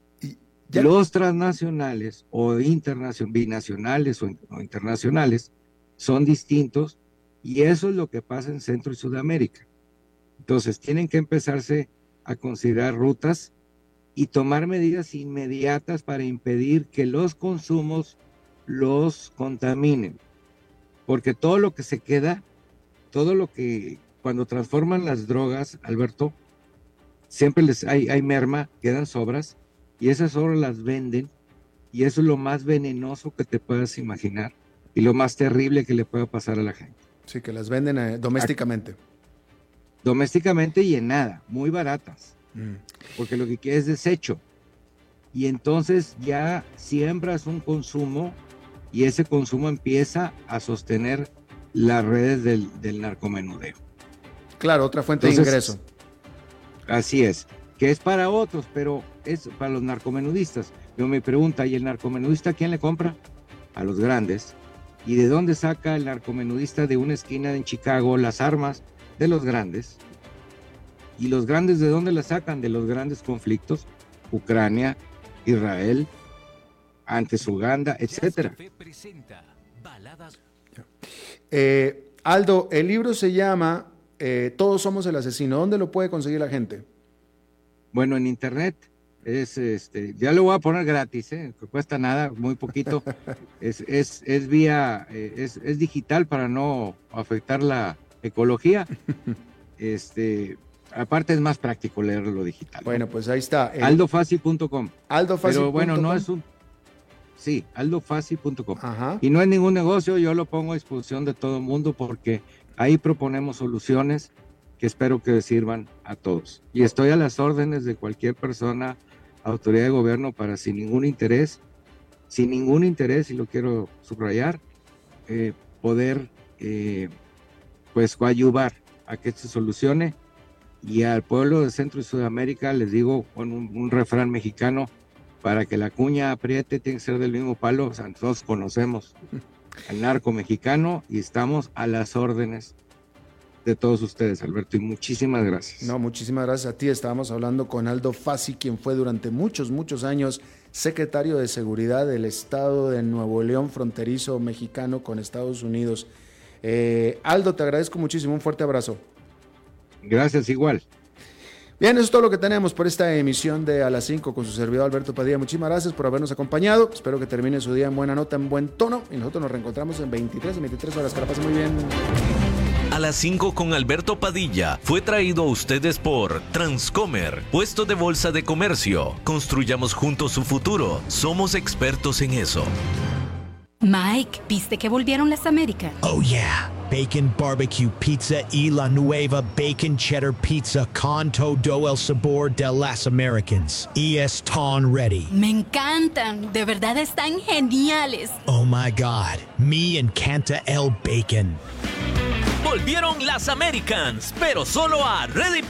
Los transnacionales o binacionales o, internacionales son distintos y eso es lo que pasa en Centro y Sudamérica. Entonces tienen que empezarse a considerar rutas y tomar medidas inmediatas para impedir que los consumos los contaminen. Porque todo lo que se queda, todo lo que cuando transforman las drogas, Alberto, siempre les hay, merma, quedan sobras, y esas sobras las venden, y eso es lo más venenoso que te puedas imaginar, y lo más terrible que le pueda pasar a la gente. Sí, que las venden eh, domésticamente. Domésticamente y en nada, muy baratas, mm. porque lo que quieres es desecho. Y entonces ya siembras un consumo y ese consumo empieza a sostener las redes del, del narcomenudeo. Claro, otra fuente de ingreso. Así es, que es para otros, pero es para los narcomenudistas. Yo me pregunta, ¿y el narcomenudista quién le compra? A los grandes. ¿Y de dónde saca el narcomenudista de una esquina en Chicago las armas? De los grandes. ¿Y los grandes de dónde las sacan? De los grandes conflictos. Ucrania, Israel, antes Uganda, etcétera. Eh, Aldo, el libro se llama eh, todos somos el asesino. ¿Dónde lo puede conseguir la gente? Bueno, en internet. Es este, ya lo voy a poner gratis, ¿eh? que cuesta nada, muy poquito. es, es, es vía, eh, es, es, digital para no afectar la ecología. Este, aparte es más práctico leerlo digital. Bueno, pues ahí está. Aldofácil.com. Aldofácil. Pero bueno, no es un. Sí, aldofácil.com. Y no es ningún negocio, yo lo pongo a disposición de todo el mundo porque Ahí proponemos soluciones que espero que sirvan a todos. Y estoy a las órdenes de cualquier persona, autoridad de gobierno, para sin ningún interés, sin ningún interés, y lo quiero subrayar, eh, poder eh, pues ayudar a que se solucione. Y al pueblo de Centro y Sudamérica les digo con un, refrán mexicano, para que la cuña apriete tiene que ser del mismo palo, o sea, todos conocemos al narco mexicano y estamos a las órdenes de todos ustedes, Alberto, y muchísimas gracias. No, muchísimas gracias a ti. Estábamos hablando con Aldo Fassi, quien fue durante muchos, muchos años secretario de Seguridad del Estado de Nuevo León, fronterizo mexicano con Estados Unidos. Eh, Aldo, te agradezco muchísimo. Un fuerte abrazo. Gracias, igual. Bien, eso es todo lo que tenemos por esta emisión de A las 5 con su servidor Alberto Padilla. Muchísimas gracias por habernos acompañado. Espero que termine su día en buena nota, en buen tono. Y nosotros nos reencontramos en 23 y 23 horas. Que la pasen muy bien. A las 5 con Alberto Padilla fue traído a ustedes por Transcomer, puesto de bolsa de comercio. Construyamos juntos su futuro. Somos expertos en eso. Mike, ¿viste que volvieron las Américas? Oh yeah. Bacon Barbecue Pizza y la nueva Bacon Cheddar Pizza con todo el sabor de las Americans. Y están ready. Me encantan, de verdad están geniales. Oh my God, me encanta el bacon. Volvieron las Americans, pero solo a Ready.